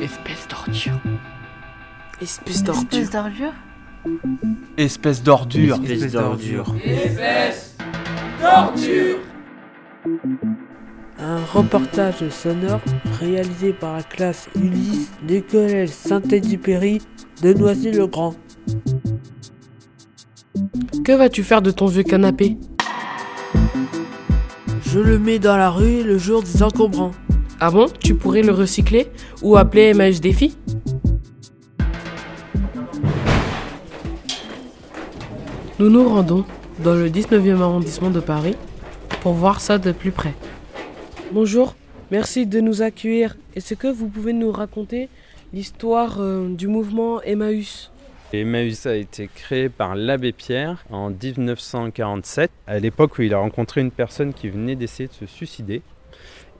Espèce d'ordure. Espèce d'ordure. Espèce d'ordure Espèce d'ordure. Espèce d'ordure. Espèce d'ordure. Un reportage sonore réalisé par la classe Ulysse du collège Saint-Exupéry de Noisy-le-Grand. Que vas-tu faire de ton vieux canapé? Je le mets dans la rue le jour des encombrants. Ah bon? Tu pourrais le recycler ou appeler Emmaüs Défi? Nous nous rendons dans le 19e arrondissement de Paris pour voir ça de plus près. Bonjour, merci de nous accueillir. Est-ce que vous pouvez nous raconter l'histoire euh, du mouvement Emmaüs? Emmaüs a été créé par l'abbé Pierre en 1947, à l'époque où il a rencontré une personne qui venait d'essayer de se suicider.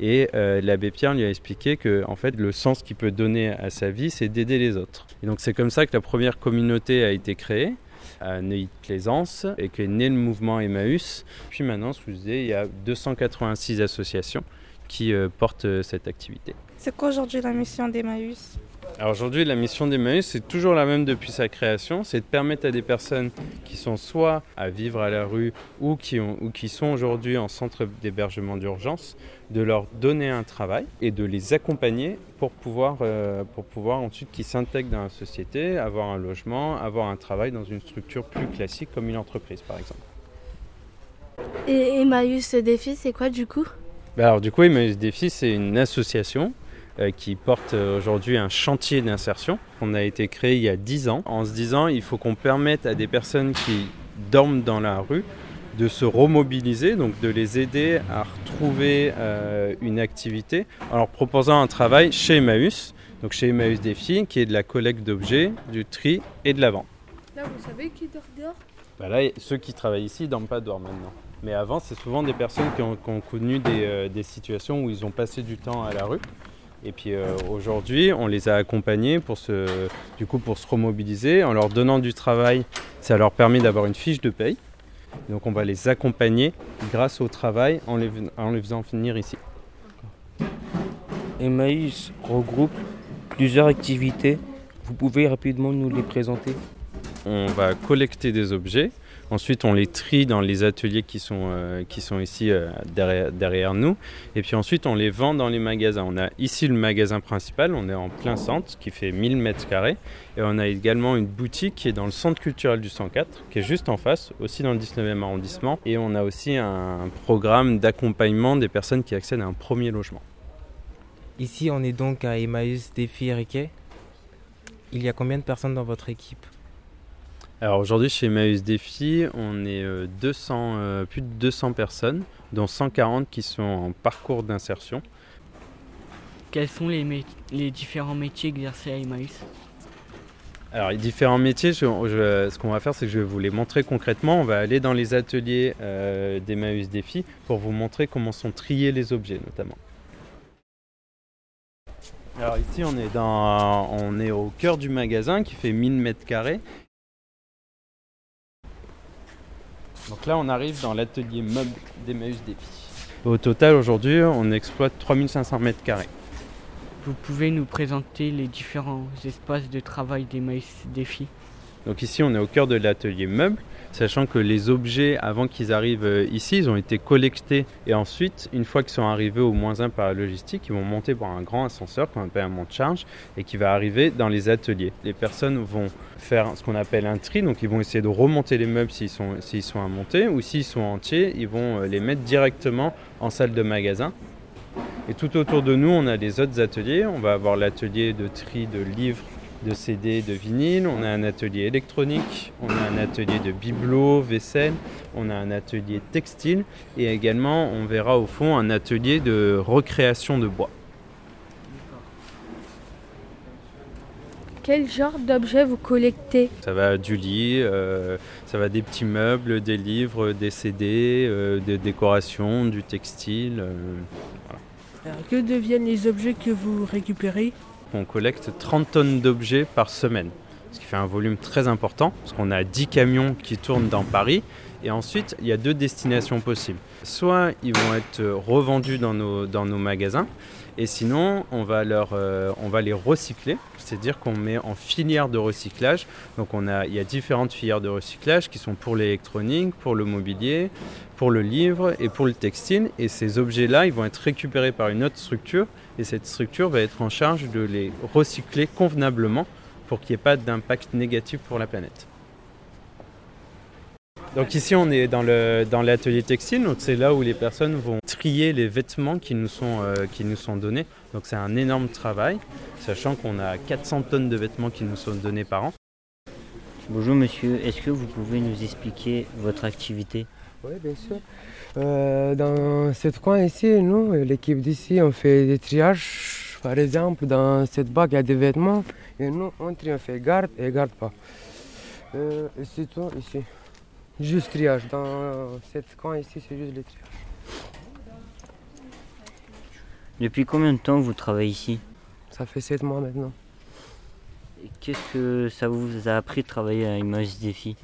Et euh, l'abbé Pierre lui a expliqué que en fait, le sens qu'il peut donner à sa vie, c'est d'aider les autres. Et donc c'est comme ça que la première communauté a été créée à Neuilly-Plaisance et qu'est né le mouvement Emmaüs. Puis maintenant, je vous disais, il y a 286 associations qui euh, portent euh, cette activité. C'est quoi aujourd'hui la mission d'Emmaüs? Alors aujourd'hui, la mission d'Emmaüs, c'est toujours la même depuis sa création, c'est de permettre à des personnes qui sont soit à vivre à la rue ou qui, ont, ou qui sont aujourd'hui en centre d'hébergement d'urgence, de leur donner un travail et de les accompagner pour pouvoir, euh, pour pouvoir ensuite qu'ils s'intègrent dans la société, avoir un logement, avoir un travail dans une structure plus classique comme une entreprise par exemple. Et Emmaüs Défi, c'est quoi du coup? Ben Alors du coup, Emmaüs Défi, c'est une association qui porte euh, aujourd'hui un chantier d'insertion. On a été créé il y a 10 ans en se disant il faut qu'on permette à des personnes qui dorment dans la rue de se remobiliser, donc de les aider à retrouver euh, une activité en leur proposant un travail chez Emmaüs, donc chez Emmaüs Défi, qui est de la collecte d'objets, du tri et de la vente. Là, vous savez qui dort dehors? Bah là, ceux qui travaillent ici ne dorment pas dehors maintenant. Mais avant, c'est souvent des personnes qui ont, qui ont connu des, euh, des situations où ils ont passé du temps à la rue. Et puis euh, aujourd'hui, on les a accompagnés pour se, du coup, pour se remobiliser. En leur donnant du travail, ça leur permet d'avoir une fiche de paye. Donc on va les accompagner grâce au travail en les, en les faisant venir ici. Emmaüs regroupe plusieurs activités. Vous pouvez rapidement nous les présenter On va collecter des objets. Ensuite, on les trie dans les ateliers qui sont, euh, qui sont ici euh, derrière, derrière, nous. Et puis ensuite, on les vend dans les magasins. On a ici le magasin principal, on est en plein centre, qui fait 1000 mètres carrés. Et on a également une boutique qui est dans le centre culturel du 104, qui est juste en face, aussi dans le 19e arrondissement. Et on a aussi un programme d'accompagnement des personnes qui accèdent à un premier logement. Ici, on est donc à Emmaüs Défi Riquet. Il y a combien de personnes dans votre équipe? Alors aujourd'hui chez Emmaüs Défi, on est 200, euh, plus de 200 personnes, dont 140 qui sont en parcours d'insertion. Quels sont les, les, différents métiers exercés à Emmaüs alors, les différents métiers, je, je, ce qu'on va faire, c'est que je vais vous les montrer concrètement. On va aller dans les ateliers euh, d'Emmaüs Défi pour vous montrer comment sont triés les objets, notamment. Alors ici, on est, dans, on est au cœur du magasin qui fait 1000 mètres carrés. Donc là, on arrive dans l'atelier meuble d'Emmaüs Défi. Au total, aujourd'hui, on exploite 3500 mètres carrés. Vous pouvez nous présenter les différents espaces de travail d'Emmaüs Défi donc ici, on est au cœur de l'atelier meuble, sachant que les objets, avant qu'ils arrivent ici, ils ont été collectés. Et ensuite, une fois qu'ils sont arrivés au moins 1 par la logistique, ils vont monter par un grand ascenseur qu'on appelle un monte-charge et qui va arriver dans les ateliers. Les personnes vont faire ce qu'on appelle un tri, donc ils vont essayer de remonter les meubles s'ils sont, s'ils sont à monter, ou s'ils sont entiers, ils vont les mettre directement en salle de magasin. Et tout autour de nous, on a les autres ateliers. On va avoir l'atelier de tri de livres de CD, de vinyle, on a un atelier électronique, on a un atelier de bibelot, vaisselle, on a un atelier textile et également on verra au fond un atelier de recréation de bois. Quel genre d'objets vous collectez? Ça va du lit, euh, ça va des petits meubles, des livres, des CD, euh, des décorations, du textile. Euh, voilà. Alors, que deviennent les objets que vous récupérez? On collecte 30 tonnes d'objets par semaine, ce qui fait un volume très important, parce qu'on a 10 camions qui tournent dans Paris, Et ensuite, il y a deux destinations possibles. Soit ils vont être revendus dans nos, dans nos magasins, et sinon, on va, leur, euh, on va les recycler, c'est-à-dire qu'on met en filière de recyclage. Donc on a, il y a différentes filières de recyclage qui sont pour l'électronique, pour le mobilier, pour le livre et pour le textile. Et ces objets-là, ils vont être récupérés par une autre structure, et cette structure va être en charge de les recycler convenablement pour qu'il n'y ait pas d'impact négatif pour la planète. Donc ici on est dans le dans l'atelier textile, donc c'est là où les personnes vont trier les vêtements qui nous sont euh, qui nous sont donnés. Donc c'est un énorme travail, sachant qu'on a 400 tonnes de vêtements qui nous sont donnés par an. Bonjour monsieur, est-ce que vous pouvez nous expliquer votre activité? Oui bien sûr. Euh, dans ce coin ici, nous, l'équipe d'ici, on fait des triages. Par exemple, dans cette bague, il y a des vêtements. Et nous, on trie, on fait garde et garde pas. Euh, et c'est tout ici. Juste triage. Dans cette coin ici, c'est juste le triage. Depuis combien de temps vous travaillez ici? Ça fait 7 mois maintenant. Qu'est-ce que ça vous a appris de travailler à Image Défi?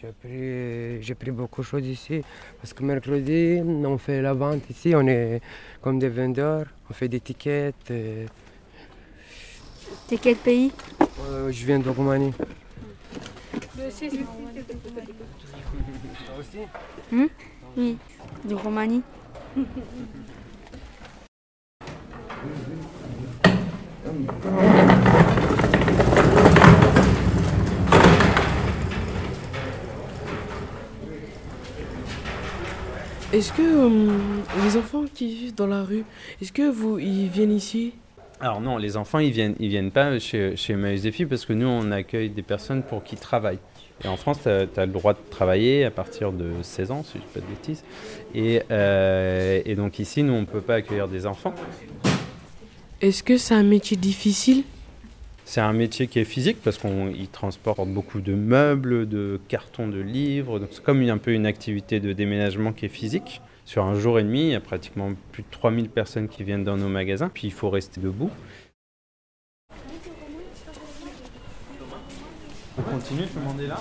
J'ai appris, j'ai appris beaucoup de choses ici. Parce que mercredi, on fait la vente ici. On est comme des vendeurs. On fait des tickets. Et... T'es quel pays? euh, Je viens de Roumanie. Hmm oui, de Roumanie. Est-ce que euh, les enfants qui vivent dans la rue, est-ce que vous ils viennent ici? Alors non, les enfants ils viennent ils viennent pas chez chez Emmaüs Défi parce que nous on accueille des personnes pour qui travaillent. Et en France, tu as, le droit de travailler à partir de 16 ans, si je ne dis pas de bêtises. Et, euh, et donc ici, nous, on ne peut pas accueillir des enfants. Est-ce que c'est un métier difficile? C'est un métier qui est physique parce qu'il transporte beaucoup de meubles, de cartons de livres. Donc c'est comme un peu une activité de déménagement qui est physique. Sur un jour et demi, il y a pratiquement plus de 3000 personnes qui viennent dans nos magasins. Puis il faut rester debout. On continue, monde est là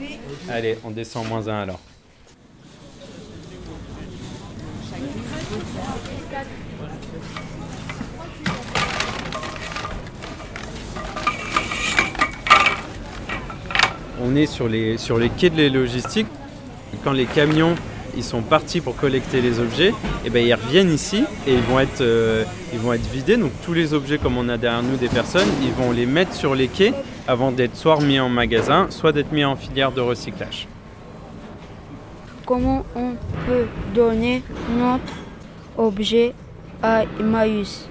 Oui. Allez, on descend moins 1 alors. On est sur les, sur les quais de les logistiques. Quand les camions ils sont partis pour collecter les objets, et ben ils reviennent ici et ils vont être, euh, ils vont être vidés. Donc tous les objets comme on a derrière nous des personnes, ils vont les mettre sur les quais avant d'être soit remis en magasin, soit d'être mis en filière de recyclage. Comment on peut donner notre objet à Emmaüs?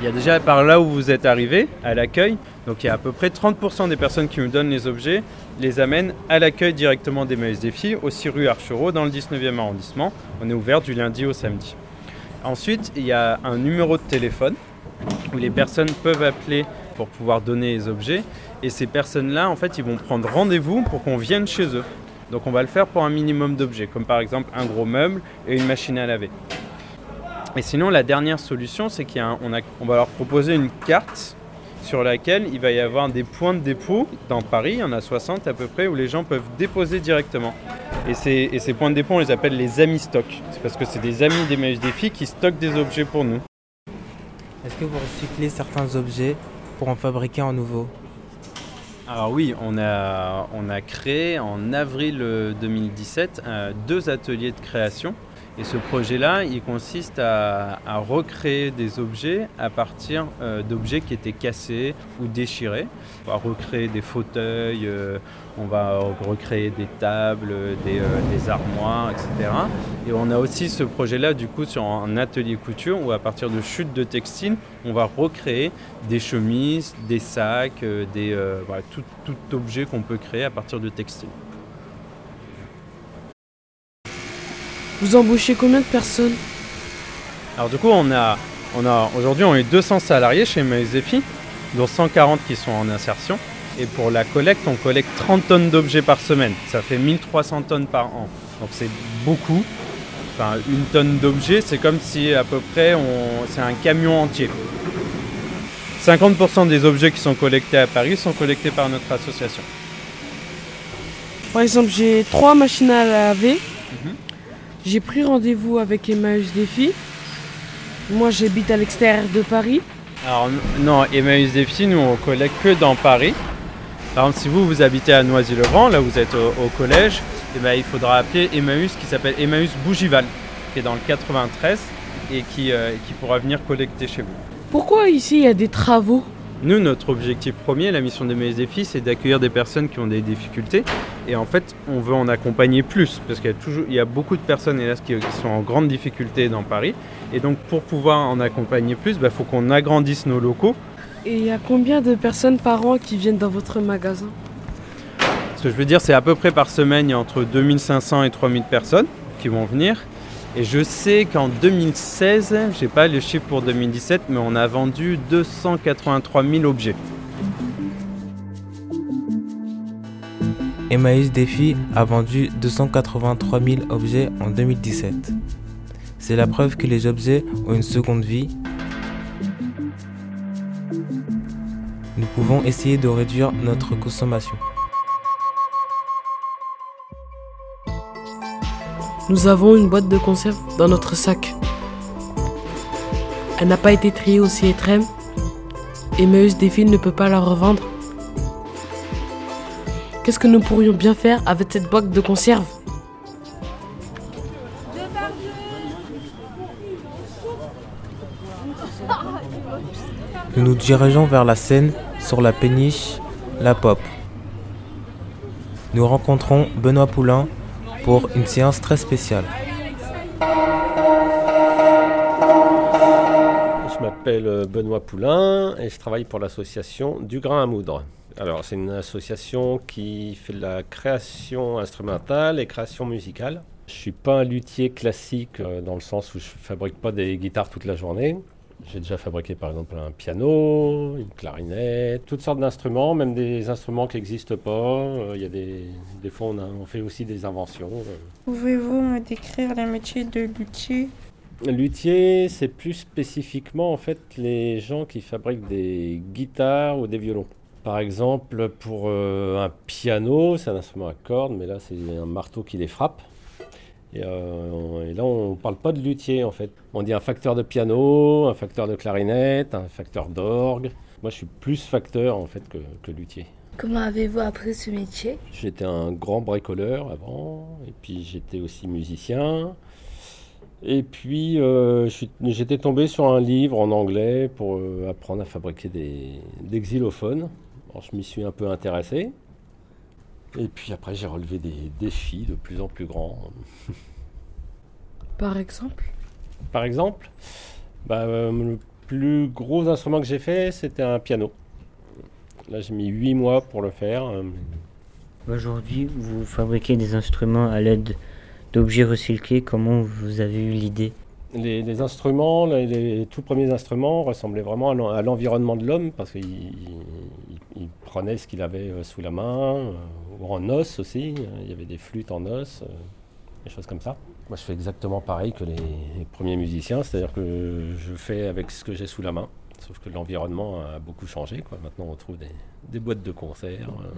Il y a déjà par là où vous êtes arrivé, à l'accueil, donc il y a à peu près 30% des personnes qui nous donnent les objets les amènent à l'accueil directement d'Emmaüs Défi, aussi rue Archereau, dans le 19e arrondissement. On est ouvert du lundi au samedi. Ensuite, il y a un numéro de téléphone où les personnes peuvent appeler pour pouvoir donner les objets. Et ces personnes-là, en fait, ils vont prendre rendez-vous pour qu'on vienne chez eux. Donc on va le faire pour un minimum d'objets, comme par exemple un gros meuble et une machine à laver. Et sinon, la dernière solution, c'est qu'on on va leur proposer une carte sur laquelle il va y avoir des points de dépôt dans Paris, il y en a 60 à peu près, où les gens peuvent déposer directement. Et ces, ces points de dépôt, on les appelle les amis stock. C'est parce que c'est des amis des des Défi qui stockent des objets pour nous. Est-ce que vous recyclez certains objets pour en fabriquer un nouveau? Alors oui, on a, on a créé en avril 2017 euh, deux ateliers de création et ce projet-là, il consiste à, recréer des objets à partir euh, d'objets qui étaient cassés ou déchirés. On va recréer des fauteuils, euh, on va recréer des tables, des, euh, armoires, etc. Et on a aussi ce projet-là du coup sur un atelier couture où à partir de chutes de textile, on va recréer des chemises, des sacs, tout, tout objet qu'on peut créer à partir de textile. Vous embauchez combien de personnes Alors du coup, on a, on a aujourd'hui on est 200 salariés chez Maezefi, dont 140 qui sont en insertion. Et pour la collecte, on collecte 30 tonnes d'objets par semaine. Ça fait 1300 tonnes par an. Donc c'est beaucoup. Enfin, une tonne d'objets, c'est comme si à peu près c'est un camion entier. 50% des objets qui sont collectés à Paris sont collectés par notre association. Par exemple, j'ai trois machines à laver. Mhm. J'ai pris rendez-vous avec Emmaüs Défi. Moi, j'habite à l'extérieur de Paris. Alors non, Emmaüs Défi, nous on collecte que dans Paris. Par exemple, si vous, vous habitez à Noisy-le-Grand, là vous êtes au, au collège, eh ben, il faudra appeler Emmaüs qui s'appelle Emmaüs Bougival, qui est dans le 93 et qui, euh, qui pourra venir collecter chez vous. Pourquoi ici il y a des travaux? Nous, notre objectif premier, la mission d'Emmaüs Défi, c'est d'accueillir des personnes qui ont des difficultés. Et en fait, on veut en accompagner plus, parce qu'il y a, toujours, il y a beaucoup de personnes hélas, qui, qui sont en grande difficulté dans Paris. Et donc, pour pouvoir en accompagner plus, il faut qu'on agrandisse nos locaux. Et il y a combien de personnes par an qui viennent dans votre magasin? Ce que je veux dire, c'est à peu près par semaine, il y a entre 2500 et 3000 personnes qui vont venir. Et je sais qu'en 2016, je n'ai pas le chiffre pour 2017, mais on a vendu 283 000 objets. Emmaüs Défi a vendu 283 000 objets en 2017. C'est la preuve que les objets ont une seconde vie. Nous pouvons essayer de réduire notre consommation. Nous avons une boîte de conserve dans notre sac. Elle n'a pas été triée au CIETREM. Emmaüs Défi ne peut pas la revendre. Qu'est-ce que nous pourrions bien faire avec cette boîte de conserve Nous nous dirigeons vers la Seine sur la péniche La Pop. Nous rencontrons Benoît Poulain pour une séance très spéciale. Je m'appelle euh, Benoît Poulain et je travaille pour l'association Du Grain à Moudre. Alors, c'est une association qui fait de la création instrumentale et création musicale. Je suis pas un luthier classique euh, dans le sens où je fabrique pas des guitares toute la journée. J'ai déjà fabriqué par exemple un piano, une clarinette, toutes sortes d'instruments, même des instruments qui n'existent pas. Euh, Il y a des, des fois, on, a- on fait aussi des inventions. euh. Pouvez-vous me décrire le métier de luthier? Luthier, c'est plus spécifiquement en fait les gens qui fabriquent des guitares ou des violons. Par exemple, pour euh, un piano, c'est un instrument à cordes, mais là c'est un marteau qui les frappe. Et, euh, et là, on ne parle pas de luthier en fait. On dit un facteur de piano, un facteur de clarinette, un facteur d'orgue. Moi, je suis plus facteur en fait que, que luthier. Comment avez-vous appris ce métier? J'étais un grand bricoleur avant, et puis j'étais aussi musicien. Et puis euh, j'étais tombé sur un livre en anglais pour euh, apprendre à fabriquer des, des xylophones. Alors je m'y suis un peu intéressé. Et puis après j'ai relevé des défis de plus en plus grands. Par exemple? Par exemple, bah, euh, le plus gros instrument que j'ai fait, c'était un piano. Là j'ai mis 8 mois pour le faire. Aujourd'hui, vous fabriquez des instruments à l'aide d'objets recyclés. Comment vous avez eu l'idée? Les, les instruments, les, les tout premiers instruments ressemblaient vraiment à l'en- à l'environnement de l'homme parce qu'il il- prenait ce qu'il avait euh, sous la main, euh, ou en os aussi. euh, Il y avait des flûtes en os, euh, des choses comme ça. Moi, je fais exactement pareil que les, les premiers musiciens, c'est-à-dire que je fais avec ce que j'ai sous la main. Sauf que l'environnement a beaucoup changé. Quoi. Maintenant, on trouve des, des boîtes de concert, euh,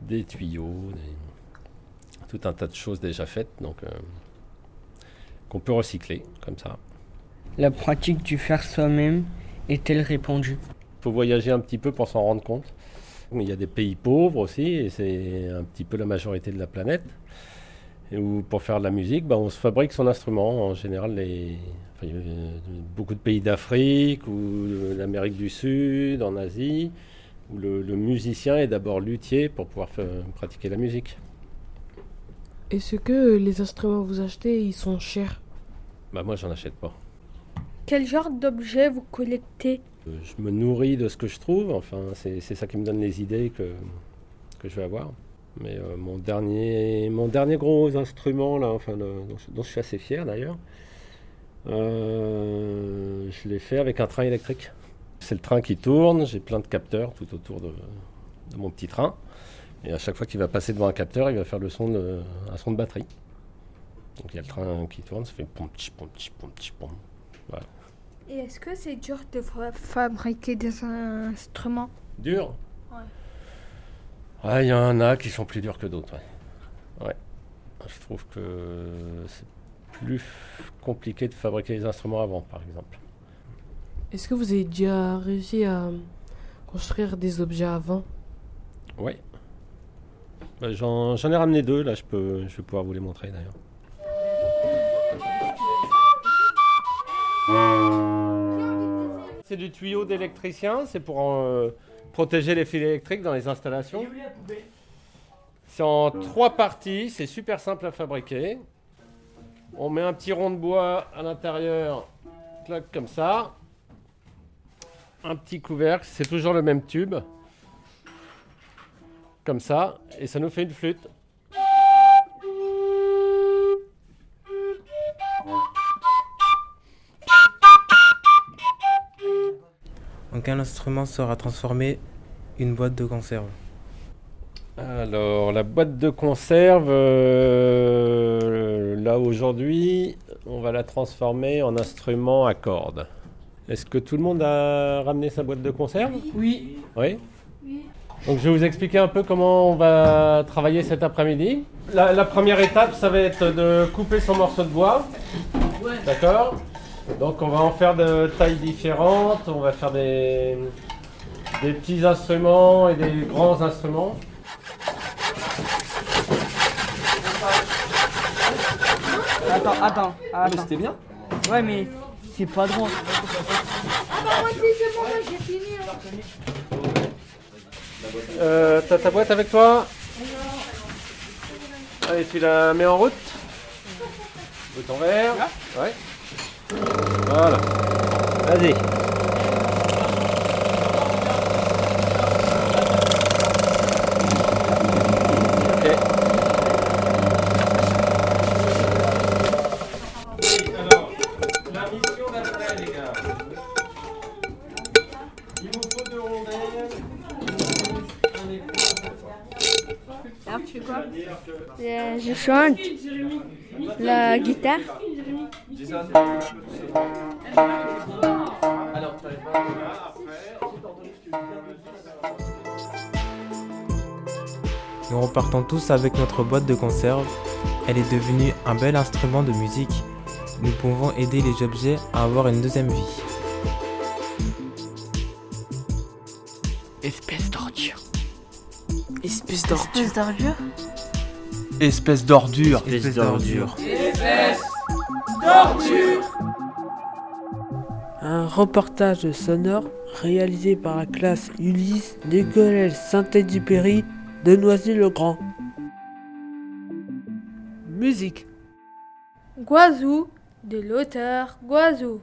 des tuyaux, des- tout un tas de choses déjà faites. Donc, euh, qu'on peut recycler comme ça. La pratique du faire soi-même est-elle répandue? Faut voyager un petit peu pour s'en rendre compte. Il y a des pays pauvres aussi, et c'est un petit peu la majorité de la planète. Et où pour faire de la musique, bah, on se fabrique son instrument. En général, les, enfin, beaucoup de pays d'Afrique ou d'Amérique du Sud, en Asie, où le, le musicien est d'abord luthier pour pouvoir pratiquer la musique. Est-ce que les instruments que vous achetez, ils sont chers? Bah, moi, j'en achète pas. Quel genre d'objet vous collectez? Je me nourris de ce que je trouve, enfin, c'est ça qui me donne les idées que, je vais avoir. Mais euh, mon, dernier, mon dernier gros instrument, là, enfin, dont, je, suis assez fier d'ailleurs, euh, je l'ai fait avec un train électrique. C'est le train qui tourne, j'ai plein de capteurs tout autour de, mon petit train. Et à chaque fois qu'il va passer devant un capteur, il va faire le son de, un son de batterie. Donc il y a le train qui tourne, ça fait pom pom pom pom. Et est-ce que c'est dur de fa- fabriquer des instruments? Dur? Ouais. Ah, Il y en a qui sont plus durs que d'autres. Ouais. Ouais. Je trouve que c'est plus compliqué de fabriquer les instruments avant, par exemple. Est-ce que vous avez déjà réussi à construire des objets avant? Ouais. Bah, J'en j'en ai ramené deux, là je, peux, je vais pouvoir vous les montrer d'ailleurs. C'est du tuyau d'électricien, c'est pour euh, protéger les fils électriques dans les installations. C'est en trois parties, c'est super simple à fabriquer. On met un petit rond de bois à l'intérieur, clac comme ça. Un petit couvercle, c'est toujours le même tube. Comme ça, et ça nous fait une flûte. En quel instrument sera transformée une boîte de conserve Alors, la boîte de conserve, euh, là aujourd'hui, on va la transformer en instrument à cordes. Est-ce que tout le monde a ramené sa boîte de conserve? Oui. Oui Donc je vais vous expliquer un peu comment on va travailler cet après-midi. La, la première étape, ça va être de couper son morceau de bois. D'accord? Donc on va en faire de tailles différentes. On va faire des, des petits instruments et des grands instruments. Attends, attends, attends. c'était bien. Ouais, mais c'est pas drôle. Ah bah moi aussi c'est bon, moi j'ai fini. hein. Euh, T'as ta boîte avec toi? Allez, tu la mets en route? Bouton vert. Ouais. Voilà. Vas-y. Ok. Alors, la mission Nous repartons tous avec notre boîte de conserve. Elle est devenue un bel instrument de musique. Nous pouvons aider les objets à avoir une deuxième vie. Espèce d'ordure. Espèce d'ordure. Espèce d'ordure. Espèce d'ordure. Espèce d'ordure. Espèce d'ordure. Un reportage sonore réalisé par la classe Ulysse du collège Saint-Exupéry de Noisy-le-Grand. Musique. Guazou de l'auteur Guazou.